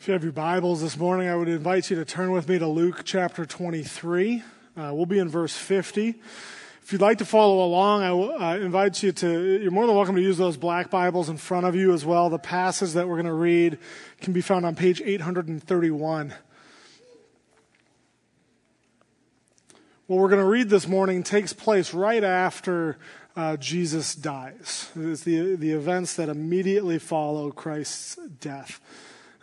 If you have your Bibles this morning, I would invite you to turn with me to Luke chapter 23. Uh, we'll be in verse 50. If you'd like to follow along, I uh, invite you to, you're more than welcome to use those black Bibles in front of you as well. The passage that we're going to read can be found on page 831. What we're going to read this morning takes place right after uh, Jesus dies. It's the, the events that immediately follow Christ's death.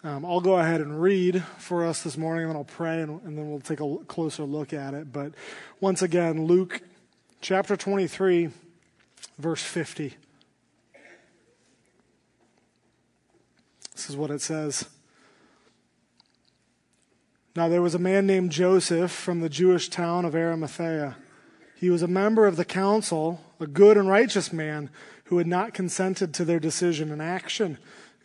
Um, I'll go ahead and read for us this morning, and then I'll pray, and, and then we'll take a closer look at it. But once again, Luke chapter 23, verse 50. This is what it says. Now, there was a man named Joseph from the Jewish town of Arimathea. He was a member of the council, a good and righteous man who had not consented to their decision and action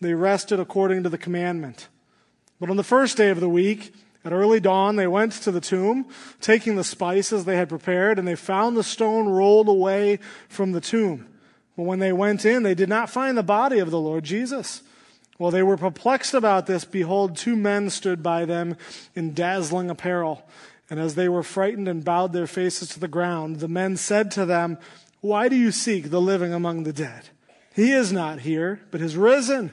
they rested according to the commandment. But on the first day of the week, at early dawn, they went to the tomb, taking the spices they had prepared, and they found the stone rolled away from the tomb. But when they went in, they did not find the body of the Lord Jesus. While they were perplexed about this, behold, two men stood by them in dazzling apparel. And as they were frightened and bowed their faces to the ground, the men said to them, Why do you seek the living among the dead? He is not here, but has risen.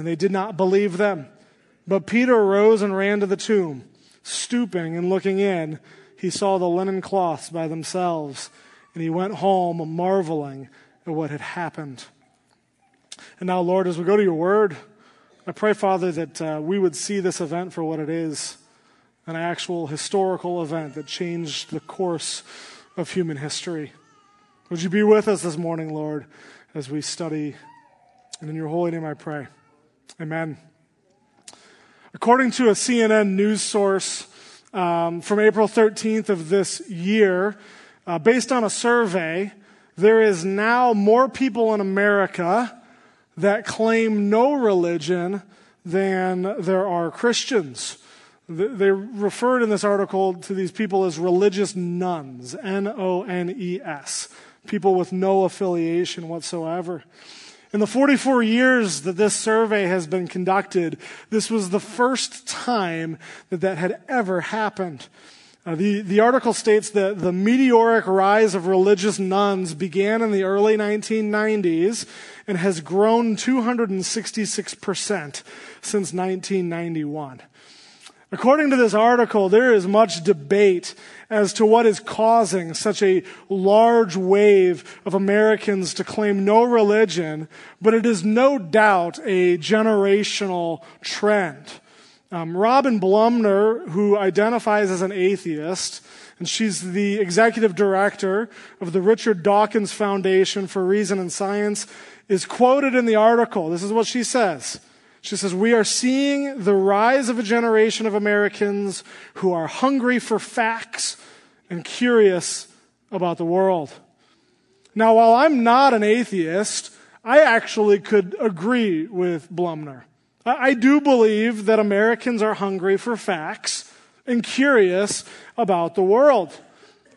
and they did not believe them. But Peter arose and ran to the tomb. Stooping and looking in, he saw the linen cloths by themselves, and he went home marveling at what had happened. And now, Lord, as we go to your word, I pray, Father, that uh, we would see this event for what it is an actual historical event that changed the course of human history. Would you be with us this morning, Lord, as we study? And in your holy name I pray. Amen. According to a CNN news source um, from April 13th of this year, uh, based on a survey, there is now more people in America that claim no religion than there are Christians. They referred in this article to these people as religious nones, N O N E S, people with no affiliation whatsoever. In the 44 years that this survey has been conducted, this was the first time that that had ever happened. Uh, the, the article states that the meteoric rise of religious nones began in the early 1990s and has grown 266% since 1991. According to this article, there is much debate as to what is causing such a large wave of Americans to claim no religion, but it is no doubt a generational trend. Um, Robyn Blumner, who identifies as an atheist, and she's the executive director of the Richard Dawkins Foundation for Reason and Science, is quoted in the article. This is what she says. She says, We are seeing the rise of a generation of Americans who are hungry for facts and curious about the world. Now, while I'm not an atheist, I actually could agree with Blumner. I do believe that Americans are hungry for facts and curious about the world.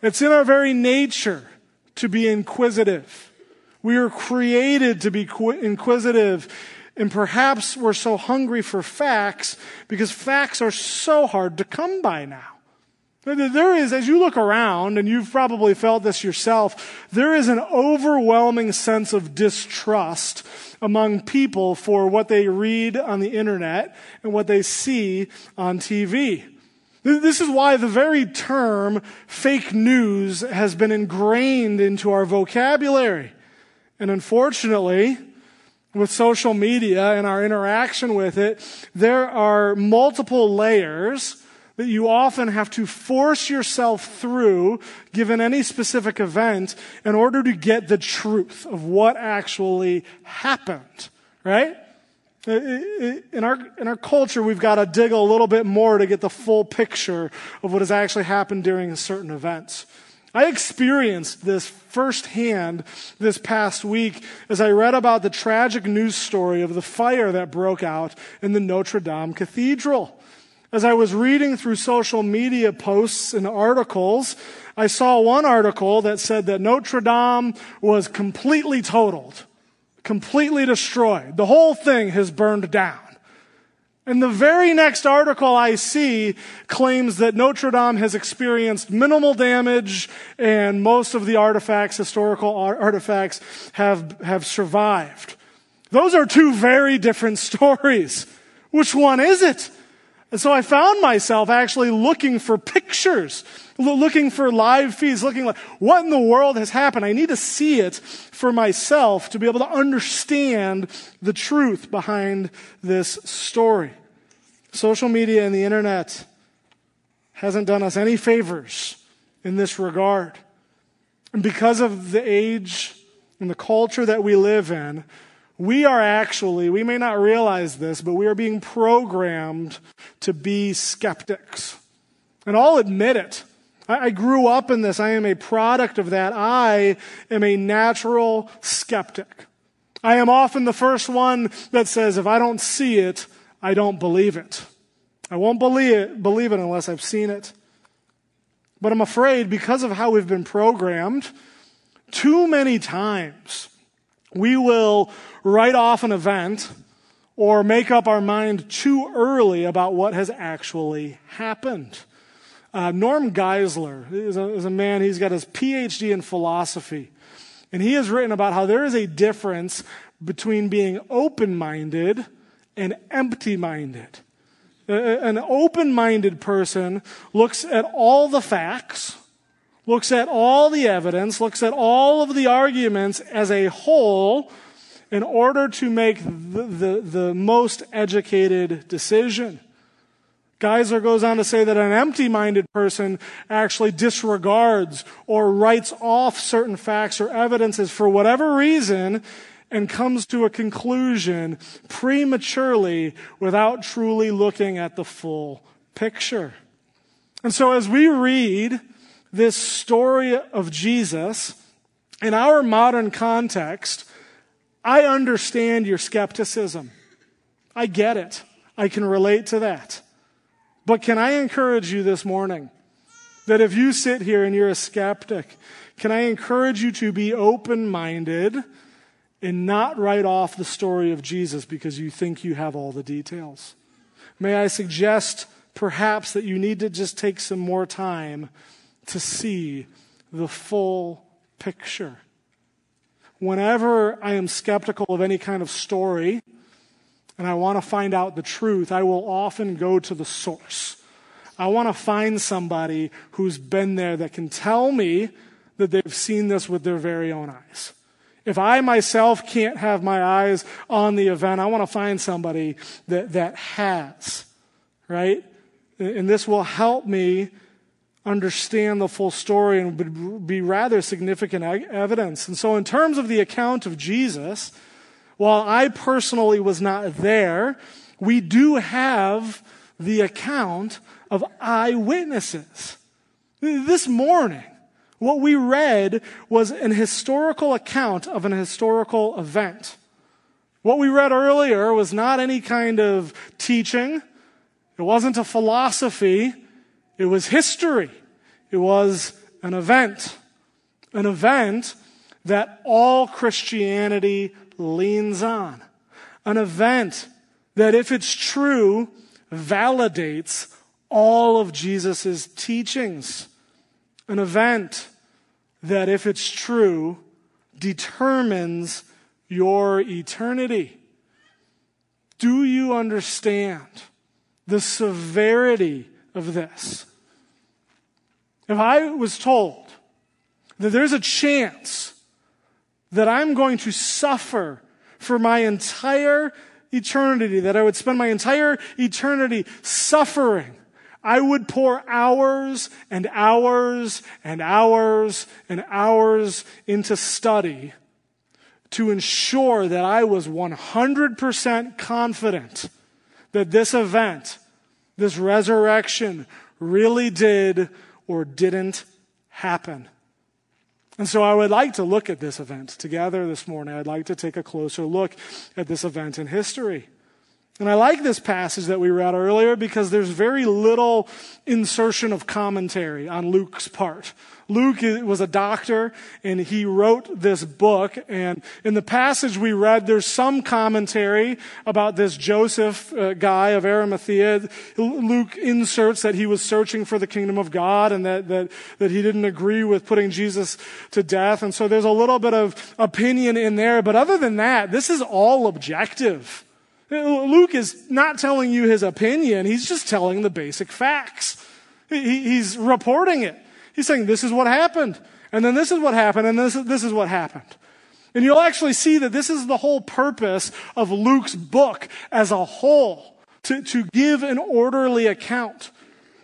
It's in our very nature to be inquisitive. We are created to be inquisitive and perhaps we're so hungry for facts because facts are so hard to come by now. There is, as you look around, and you've probably felt this yourself, there is an overwhelming sense of distrust among people for what they read on the internet and what they see on TV. This is why the very term fake news has been ingrained into our vocabulary. And unfortunately, with social media and our interaction with it, there are multiple layers that you often have to force yourself through, given any specific event, in order to get the truth of what actually happened, right? In our, in our culture, we've got to dig a little bit more to get the full picture of what has actually happened during certain events. I experienced this firsthand this past week as I read about the tragic news story of the fire that broke out in the Notre Dame Cathedral. As I was reading through social media posts and articles, I saw one article that said that Notre Dame was completely totaled, completely destroyed. The whole thing has burned down. And the very next article I see claims that Notre Dame has experienced minimal damage and most of the artifacts, historical artifacts, have, have survived. Those are two very different stories. Which one is it? And so I found myself actually looking for pictures, looking for live feeds, looking like, what in the world has happened? I need to see it for myself to be able to understand the truth behind this story. Social media and the internet hasn't done us any favors in this regard. And because of the age and the culture that we live in, we are actually, we may not realize this, but we are being programmed to be skeptics. And I'll admit it. I, grew up in this. I am a product of that. I am a natural skeptic. I am often the first one that says, if I don't see it, I don't believe it. I won't believe it, believe it unless I've seen it. But I'm afraid because of how we've been programmed, too many times we will write off an event or make up our mind too early about what has actually happened. Uh, Norm Geisler is a, is a man, he's got his PhD in philosophy. And he has written about how there is a difference between being open minded and empty minded. An open minded person looks at all the facts looks at all the evidence, looks at all of the arguments as a whole in order to make the, the, the most educated decision. Geisler goes on to say that an empty minded person actually disregards or writes off certain facts or evidences for whatever reason and comes to a conclusion prematurely without truly looking at the full picture. And so as we read this story of Jesus in our modern context, I understand your skepticism. I get it. I can relate to that. But can I encourage you this morning that if you sit here and you're a skeptic, can I encourage you to be open minded and not write off the story of Jesus because you think you have all the details? May I suggest perhaps that you need to just take some more time to see the full picture. Whenever I am skeptical of any kind of story and I want to find out the truth, I will often go to the source. I want to find somebody who's been there that can tell me that they've seen this with their very own eyes. If I myself can't have my eyes on the event, I want to find somebody that, that has, right? And this will help me understand the full story and would be rather significant evidence. And so, in terms of the account of Jesus, while I personally was not there, we do have the account of eyewitnesses. This morning, what we read was an historical account of an historical event. What we read earlier was not any kind of teaching. It wasn't a philosophy. It was history. It was an event. An event that all Christianity leans on. An event that, if it's true, validates all of Jesus' teachings. An event that, if it's true, determines your eternity. Do you understand the severity of this? If I was told that there's a chance that I'm going to suffer for my entire eternity, that I would spend my entire eternity suffering, I would pour hours and hours and hours and hours into study to ensure that I was 100% confident that this event, this resurrection, really did or didn't happen. And so I would like to look at this event together this morning. I'd like to take a closer look at this event in history. And I like this passage that we read earlier because there's very little insertion of commentary on Luke's part. Luke was a doctor and he wrote this book. And in the passage we read, there's some commentary about this Joseph uh, guy of Arimathea. Luke inserts that he was searching for the kingdom of God and that, that, that he didn't agree with putting Jesus to death. And so there's a little bit of opinion in there. But other than that, this is all objective. Luke is not telling you his opinion, he's just telling the basic facts. He's reporting it. He's saying, This is what happened, and then this is what happened, and this, this is what happened. And you'll actually see that this is the whole purpose of Luke's book as a whole to, to give an orderly account.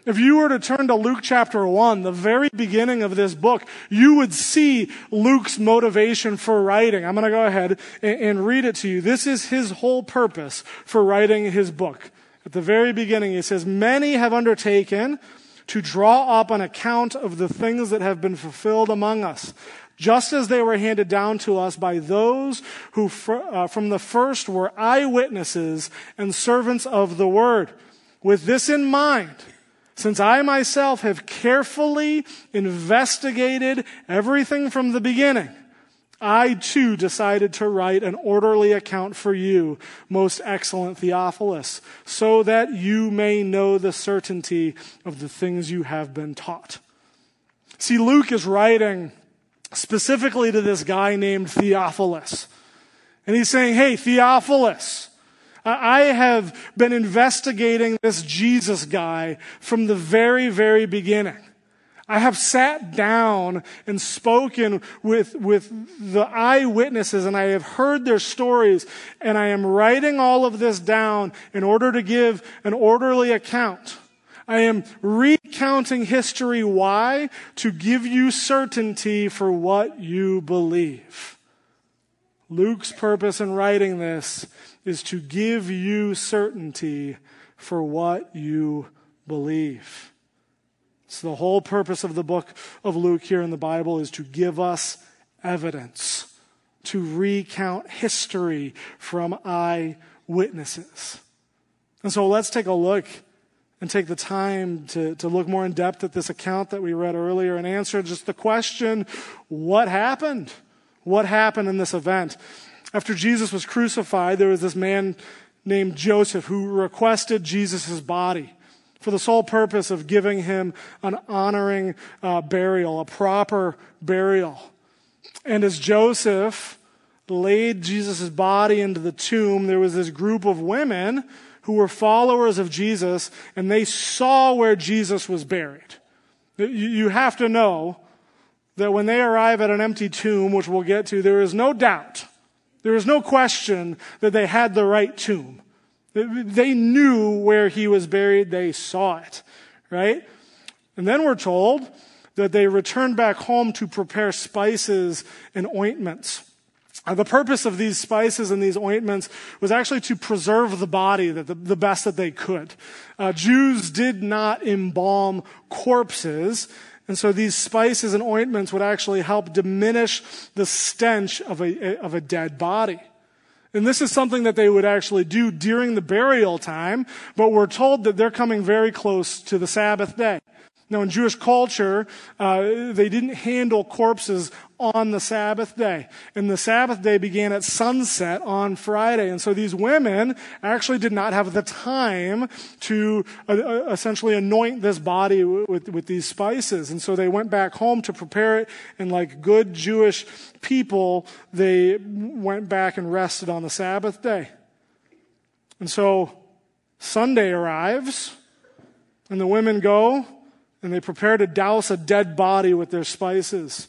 If you were to turn to Luke chapter 1, the very beginning of this book, you would see Luke's motivation for writing. I'm going to go ahead and, and, read it to you. This is his whole purpose for writing his book. At the very beginning, he says, Many have undertaken to draw up an account of the things that have been fulfilled among us, just as they were handed down to us by those who fr- uh, from the first were eyewitnesses and servants of the word. With this in mind, since I myself have carefully investigated everything from the beginning, I too decided to write an orderly account for you, most excellent Theophilus, so that you may know the certainty of the things you have been taught. See, Luke is writing specifically to this guy named Theophilus. And he's saying, Hey, Theophilus, I have been investigating this Jesus guy from the very, very beginning. I have sat down and spoken with, with the eyewitnesses and I have heard their stories and I am writing all of this down in order to give an orderly account. I am recounting history. Why? To give you certainty for what you believe. Luke's purpose in writing this is to give you certainty for what you believe. So, the whole purpose of the book of Luke here in the Bible is to give us evidence, to recount history from eyewitnesses. And so, let's take a look and take the time to, to look more in depth at this account that we read earlier and answer just the question what happened? What happened in this event? After Jesus was crucified, there was this man named Joseph who requested Jesus' body for the sole purpose of giving him an honoring uh, burial, a proper burial. And as Joseph laid Jesus' body into the tomb, there was this group of women who were followers of Jesus, and they saw where Jesus was buried. You have to know that when they arrive at an empty tomb, which we'll get to, there is no doubt there is no question that they had the right tomb. They knew where he was buried. They saw it, right? And then we're told that they returned back home to prepare spices and ointments. Uh, the purpose of these spices and these ointments was actually to preserve the body the, the best that they could. Uh, Jews did not embalm corpses. And so these spices and ointments would actually help diminish the stench of a, of a dead body. And this is something that they would actually do during the burial time, but we're told that they're coming very close to the Sabbath day. Now, in Jewish culture, uh, they didn't handle corpses on the Sabbath day. And the Sabbath day began at sunset on Friday. And so these women actually did not have the time to uh, uh essentially anoint this body with, with these spices. And so they went back home to prepare it. And like good Jewish people, they went back and rested on the Sabbath day. And so Sunday arrives, and the women go and they prepare to douse a dead body with their spices.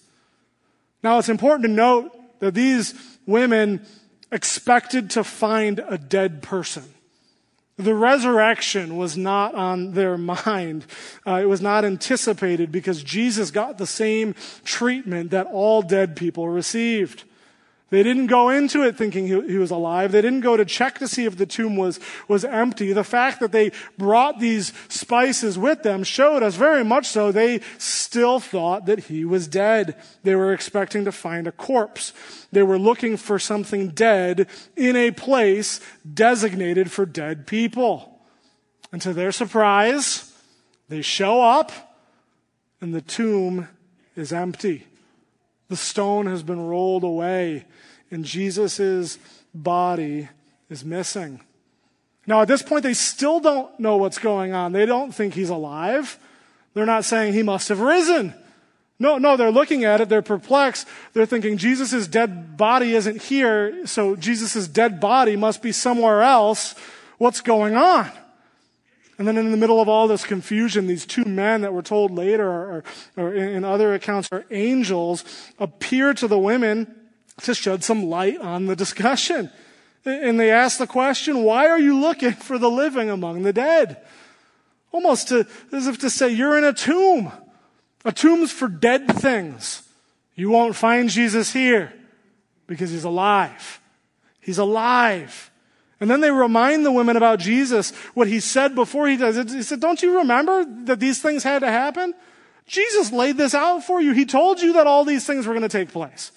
Now, it's important to note that these women expected to find a dead person. The resurrection was not on their mind. Uh, it was not anticipated because Jesus got the same treatment that all dead people received. They didn't go into it thinking he, he, was alive. They didn't go to check to see if the tomb was, was empty. The fact that they brought these spices with them showed us very much so they still thought that he was dead. They were expecting to find a corpse. They were looking for something dead in a place designated for dead people. And to their surprise, they show up and the tomb is empty. The stone has been rolled away and Jesus' body is missing. Now, at this point, they still don't know what's going on. They don't think he's alive. They're not saying he must have risen. No, no, they're looking at it. They're perplexed. They're thinking Jesus' dead body isn't here, so Jesus' dead body must be somewhere else. What's going on? And then in the middle of all this confusion, these two men that were told later, or, or in other accounts, are angels, appear to the women to shed some light on the discussion. And they ask the question, why are you looking for the living among the dead? Almost to, as if to say, you're in a tomb. A tomb's for dead things. You won't find Jesus here because he's alive. He's alive. And then they remind the women about Jesus, what he said before he does. He said, don't you remember that these things had to happen? Jesus laid this out for you. He told you that all these things were going to take place.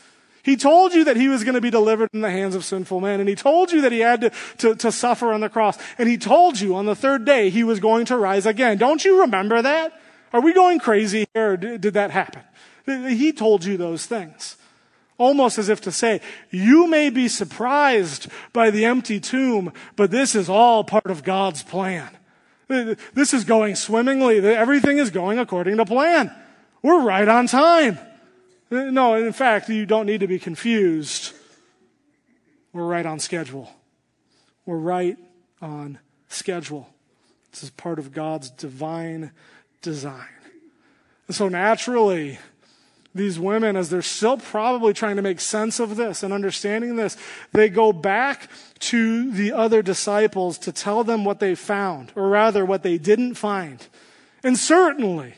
He told you that he was going to be delivered in the hands of sinful men. And he told you that he had to, to, to, suffer on the cross. And he told you on the third day he was going to rise again. Don't you remember that? Are we going crazy here or did, did that happen? He told you those things. Almost as if to say, you may be surprised by the empty tomb, but this is all part of God's plan. This is going swimmingly. Everything is going according to plan. We're right on time. No, in fact, you don't need to be confused. We're right on schedule. We're right on schedule. This is part of God's divine design. And so naturally, these women, as they're still probably trying to make sense of this and understanding this, they go back to the other disciples to tell them what they found, or rather, what they didn't find. And certainly,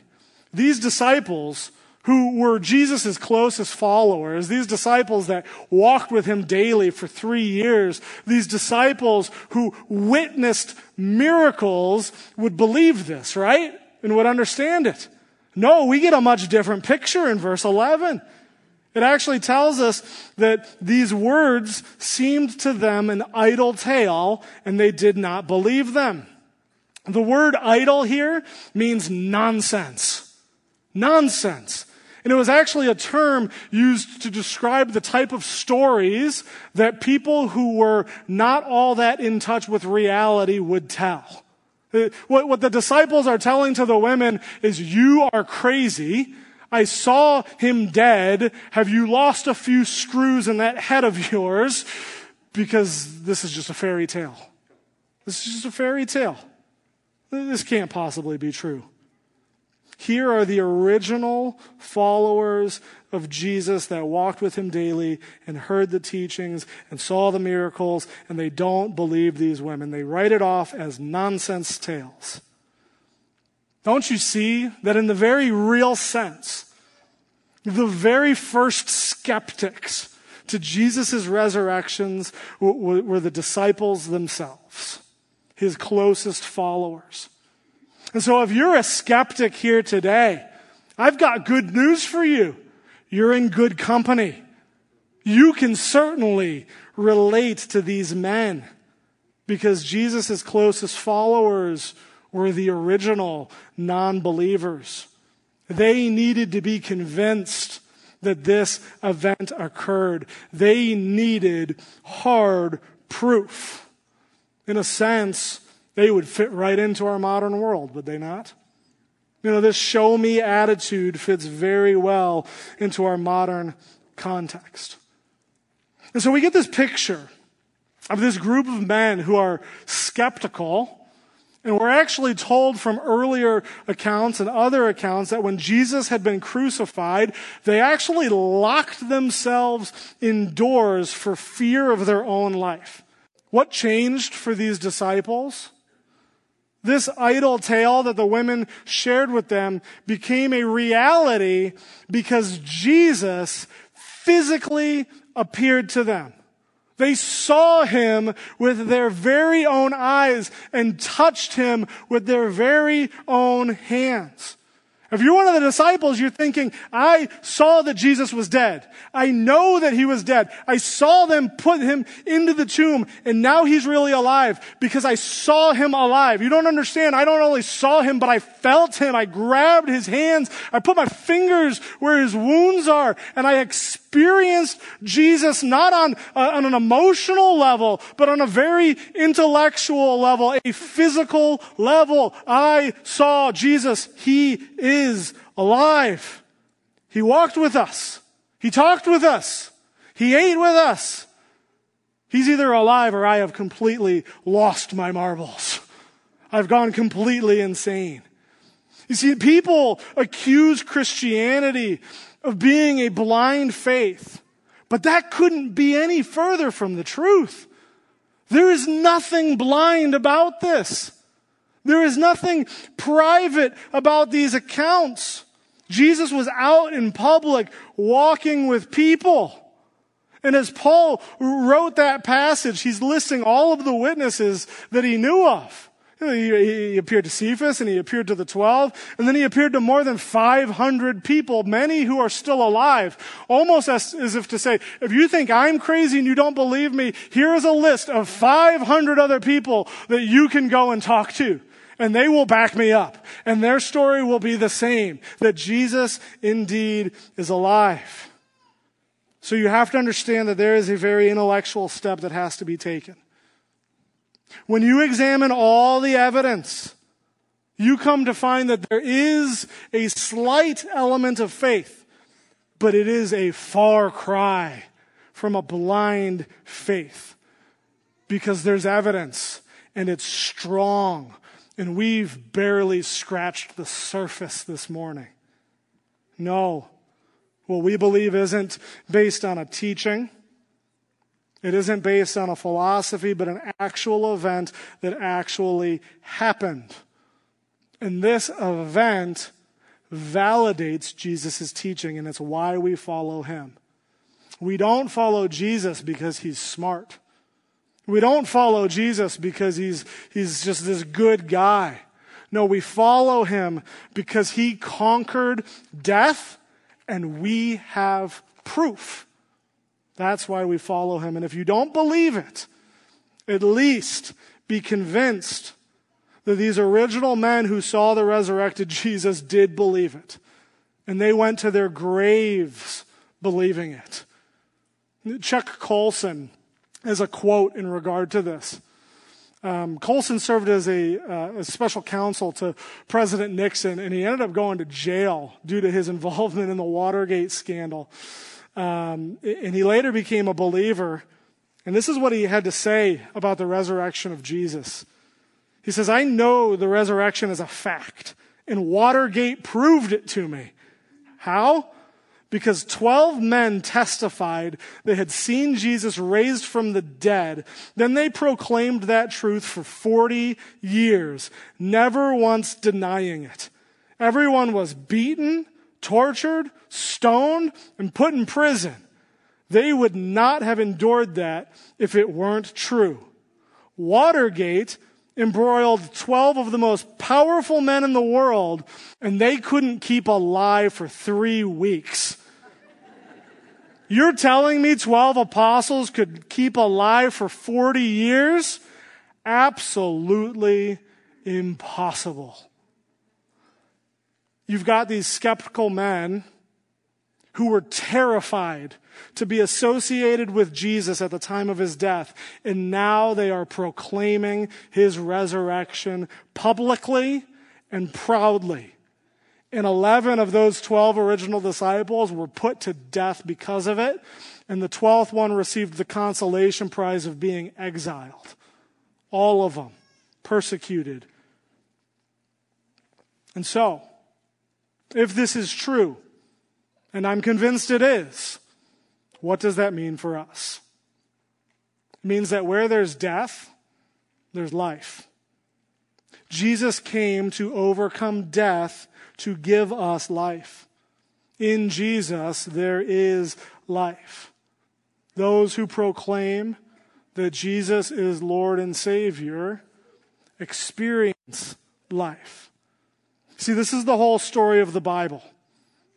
these disciples who were Jesus' closest followers, these disciples that walked with him daily for three years, these disciples who witnessed miracles would believe this, right? And would understand it. No, we get a much different picture in verse 11. It actually tells us that these words seemed to them an idle tale and they did not believe them. The word idle here means nonsense. Nonsense. And it was actually a term used to describe the type of stories that people who were not all that in touch with reality would tell. Uh, what, what the disciples are telling to the women is, you are crazy. I saw him dead. Have you lost a few screws in that head of yours? Because this is just a fairy tale. This is just a fairy tale. This can't possibly be true. Here are the original followers of Jesus that walked with him daily and heard the teachings and saw the miracles, and they don't believe these women. They write it off as nonsense tales. Don't you see that in the very real sense, the very first skeptics to Jesus' resurrections were the disciples themselves, his closest followers. And so if you're a skeptic here today, I've got good news for you. You're in good company. You can certainly relate to these men because Jesus' closest followers were the original non believers. They needed to be convinced that this event occurred. They needed hard proof. In a sense, they would fit right into our modern world, would they not? You know, this show me attitude fits very well into our modern context. And so we get this picture of this group of men who are skeptical and we're actually told from earlier accounts and other accounts that when Jesus had been crucified, they actually locked themselves indoors for fear of their own life. What changed for these disciples? This idle tale that the women shared with them became a reality because Jesus physically appeared to them. They saw him with their very own eyes and touched him with their very own hands. If you're one of the disciples, you're thinking, I saw that Jesus was dead. I know that he was dead. I saw them put him into the tomb and now he's really alive because I saw him alive. You don't understand. I don't only saw him, but I felt him. I grabbed his hands. I put my fingers where his wounds are and I experienced Jesus not on, on an emotional level, but on a very intellectual level, a physical level. I saw Jesus. He is alive. He walked with us. He talked with us. He ate with us. He's either alive or I have completely lost my marbles. I've gone completely insane. You see, people accuse Christianity of being a blind faith, but that couldn't be any further from the truth. There is nothing blind about this. There is nothing private about these accounts. Jesus was out in public walking with people. And as Paul wrote that passage, he's listing all of the witnesses that he knew of. He, appeared to Cephas and he appeared to the 12 and then he appeared to more than 500 people, many who are still alive. Almost as, as if to say, if you think I'm crazy and you don't believe me, here is a list of 500 other people that you can go and talk to and they will back me up. And their story will be the same that Jesus indeed is alive. So you have to understand that there is a very intellectual step that has to be taken. When you examine all the evidence, you come to find that there is a slight element of faith, but it is a far cry from a blind faith because there's evidence and it's strong and we've barely scratched the surface this morning. No. What we believe isn't based on a teaching. It isn't based on a philosophy, but an actual event that actually happened. And this event validates Jesus' teaching, and it's why we follow him. We don't follow Jesus because he's smart. We don't follow Jesus because he's, he's just this good guy. No, we follow him because he conquered death and we have proof. That's why we follow him. And if you don't believe it, at least be convinced that these original men who saw the resurrected Jesus did believe it. And they went to their graves believing it. Chuck Colson as a quote in regard to this. Um, Colson served as a, uh, a, special counsel to President Nixon, and he ended up going to jail due to his involvement in the Watergate scandal. Um, and he later became a believer. And this is what he had to say about the resurrection of Jesus. He says, I know the resurrection is a fact, and Watergate proved it to me. How? Because 12 men testified they had seen Jesus raised from the dead. Then they proclaimed that truth for 40 years, never once denying it. Everyone was beaten, tortured, stoned, and put in prison. They would not have endured that if it weren't true. Watergate embroiled 12 of the most powerful men in the world, and they couldn't keep alive for three weeks. You're telling me 12 apostles could keep alive for 40 years? Absolutely impossible. You've got these skeptical men who were terrified to be associated with Jesus at the time of his death, and now they are proclaiming his resurrection publicly and proudly. And 11 of those 12 original disciples were put to death because of it, and the 12th one received the consolation prize of being exiled. All of them persecuted. And so, if this is true, and I'm convinced it is, what does that mean for us? It means that where there's death, there's life. Jesus came to overcome death to give us life. In Jesus, there is life. Those who proclaim that Jesus is Lord and Savior experience life. See, this is the whole story of the Bible.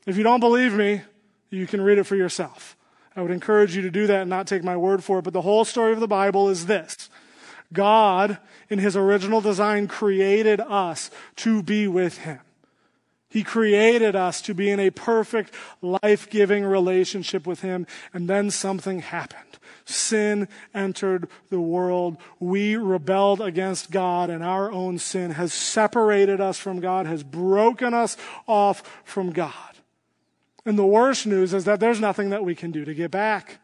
If you don't believe me, you can read it for yourself. I would encourage you to do that and not take my word for it. But the whole story of the Bible is this God, in his original design, created us to be with him. He created us to be in a perfect, life giving relationship with him. And then something happened. Sin entered the world. We rebelled against God, and our own sin has separated us from God, has broken us off from God. And the worst news is that there's nothing that we can do to get back.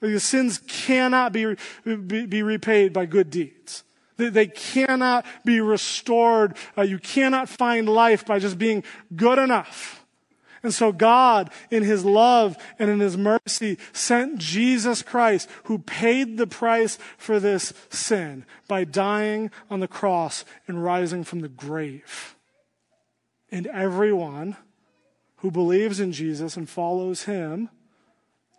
The sins cannot be, be, be repaid by good deeds. They, cannot be restored. Uh, you cannot find life by just being good enough. And so God, in His love and in His mercy, sent Jesus Christ, who paid the price for this sin by dying on the cross and rising from the grave. And everyone who believes in Jesus and follows him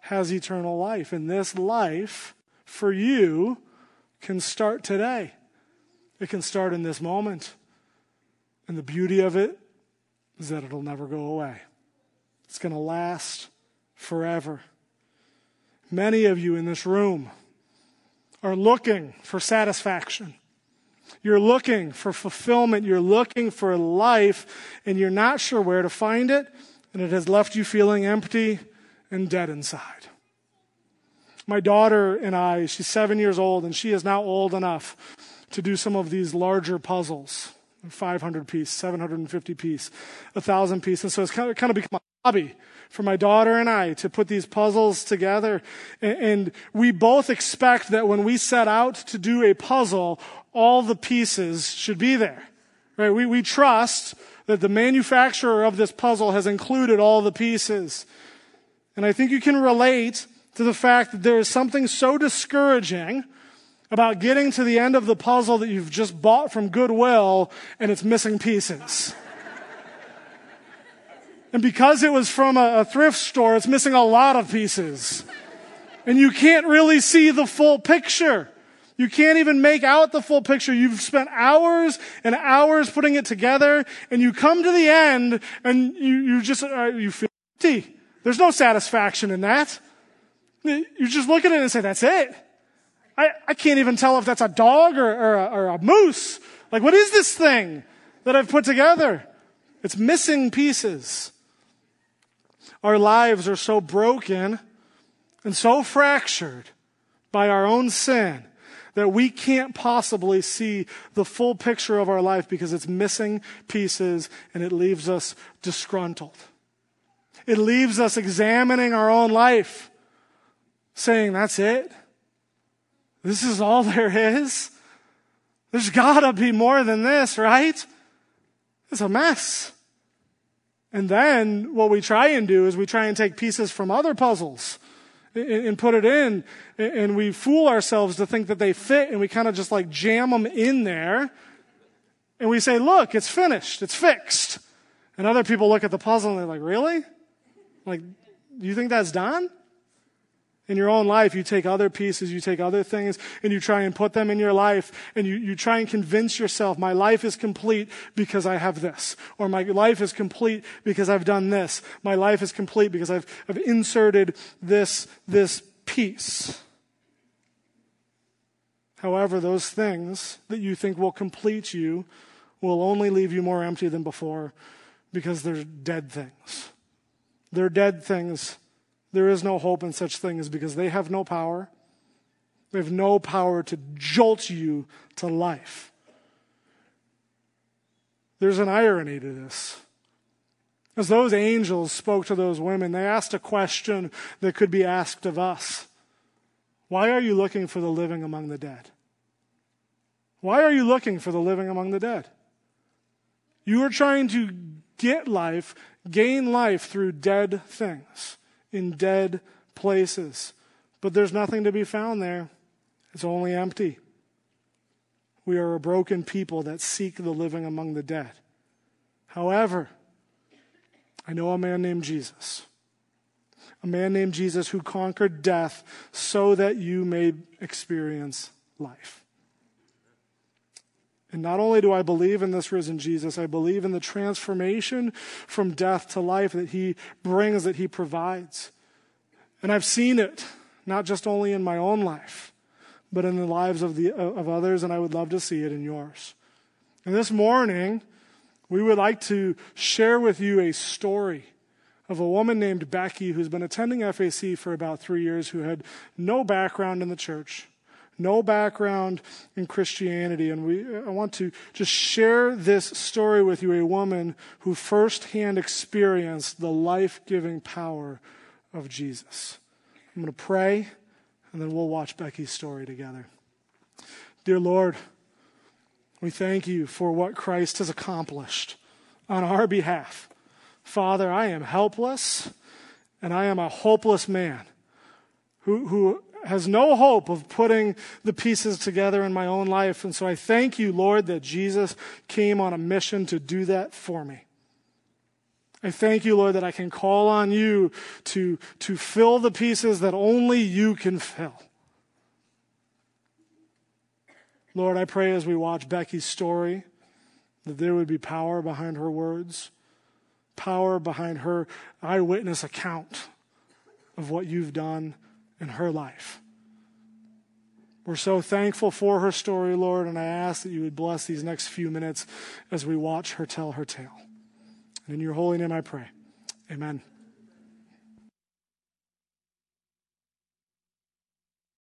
has eternal life. And this life for you can start today. It can start in this moment. And the beauty of it is that it'll never go away. It's going to last forever. Many of you in this room are looking for satisfaction. You're looking for fulfillment. You're looking for life, and you're not sure where to find it and it has left you feeling empty and dead inside. My daughter and I, she's seven years old, and she is now old enough to do some of these larger puzzles 500 piece, 750 piece, 1,000 piece. And so it's kind of, kind of become a hobby for my daughter and I to put these puzzles together. And, we both expect that when we set out to do a puzzle, all the pieces should be there. Right? We, we trust that the manufacturer of this puzzle has included all the pieces. And I think you can relate to the fact that there is something so discouraging about getting to the end of the puzzle that you've just bought from Goodwill and it's missing pieces. and because it was from a, a thrift store, it's missing a lot of pieces. And you can't really see the full picture. You can't even make out the full picture. You've spent hours and hours putting it together, and you come to the end, and you, you just uh, you feel empty. There's no satisfaction in that. You just look at it and say, "That's it." I, I can't even tell if that's a dog or, or, a, or a moose. Like, what is this thing that I've put together? It's missing pieces. Our lives are so broken and so fractured by our own sin that we can't possibly see the full picture of our life because it's missing pieces and it leaves us disgruntled. It leaves us examining our own life, saying, That's it? This is all there is? There's gotta be more than this, right? It's a mess. And then what we try and do is we try and take pieces from other puzzles and put it in, and we fool ourselves to think that they fit, and we kind of just like jam them in there, and we say, look, it's finished, it's fixed. And other people look at the puzzle and they're like, really? Like, do you think that's done? In your own life, you take other pieces, you take other things, and you try and put them in your life, and you, you try and convince yourself, my life is complete because I have this. Or my life is complete because I've done this. My life is complete because I've, I've inserted this, this piece. However, those things that you think will complete you will only leave you more empty than before because they're dead things. They're dead things. There is no hope in such things because they have no power. They have no power to jolt you to life. There's an irony to this. As those angels spoke to those women, they asked a question that could be asked of us Why are you looking for the living among the dead? Why are you looking for the living among the dead? You are trying to get life, gain life through dead things, in dead places. But there's nothing to be found there, it's only empty. We are a broken people that seek the living among the dead. However, I know a man named Jesus. A man named Jesus who conquered death so that you may experience life. And not only do I believe in this risen Jesus, I believe in the transformation from death to life that he brings, that he provides. And I've seen it, not just only in my own life, but in the lives of, the, uh, of others, and I would love to see it in yours. And this morning, we would like to share with you a story of a woman named Becky who's been attending FAC for about three years, who had no background in the church no background in Christianity. And we, I want to just share this story with you a woman who firsthand experienced the life giving power of Jesus. I'm going to pray, and then we'll watch Becky's story together. Dear Lord, we thank you for what Christ has accomplished on our behalf. Father, I am helpless, and I am a hopeless man who, who has no hope of putting the pieces together in my own life. And so I thank you, Lord, that Jesus came on a mission to do that for me. I thank you, Lord, that I can call on you to, to fill the pieces that only you can fill. Lord, I pray as we watch Becky's story that there would be power behind her words, power behind her eyewitness account of what you've done in her life. We're so thankful for her story, Lord, and I ask that you would bless these next few minutes as we watch her tell her tale. And in your holy name I pray. Amen.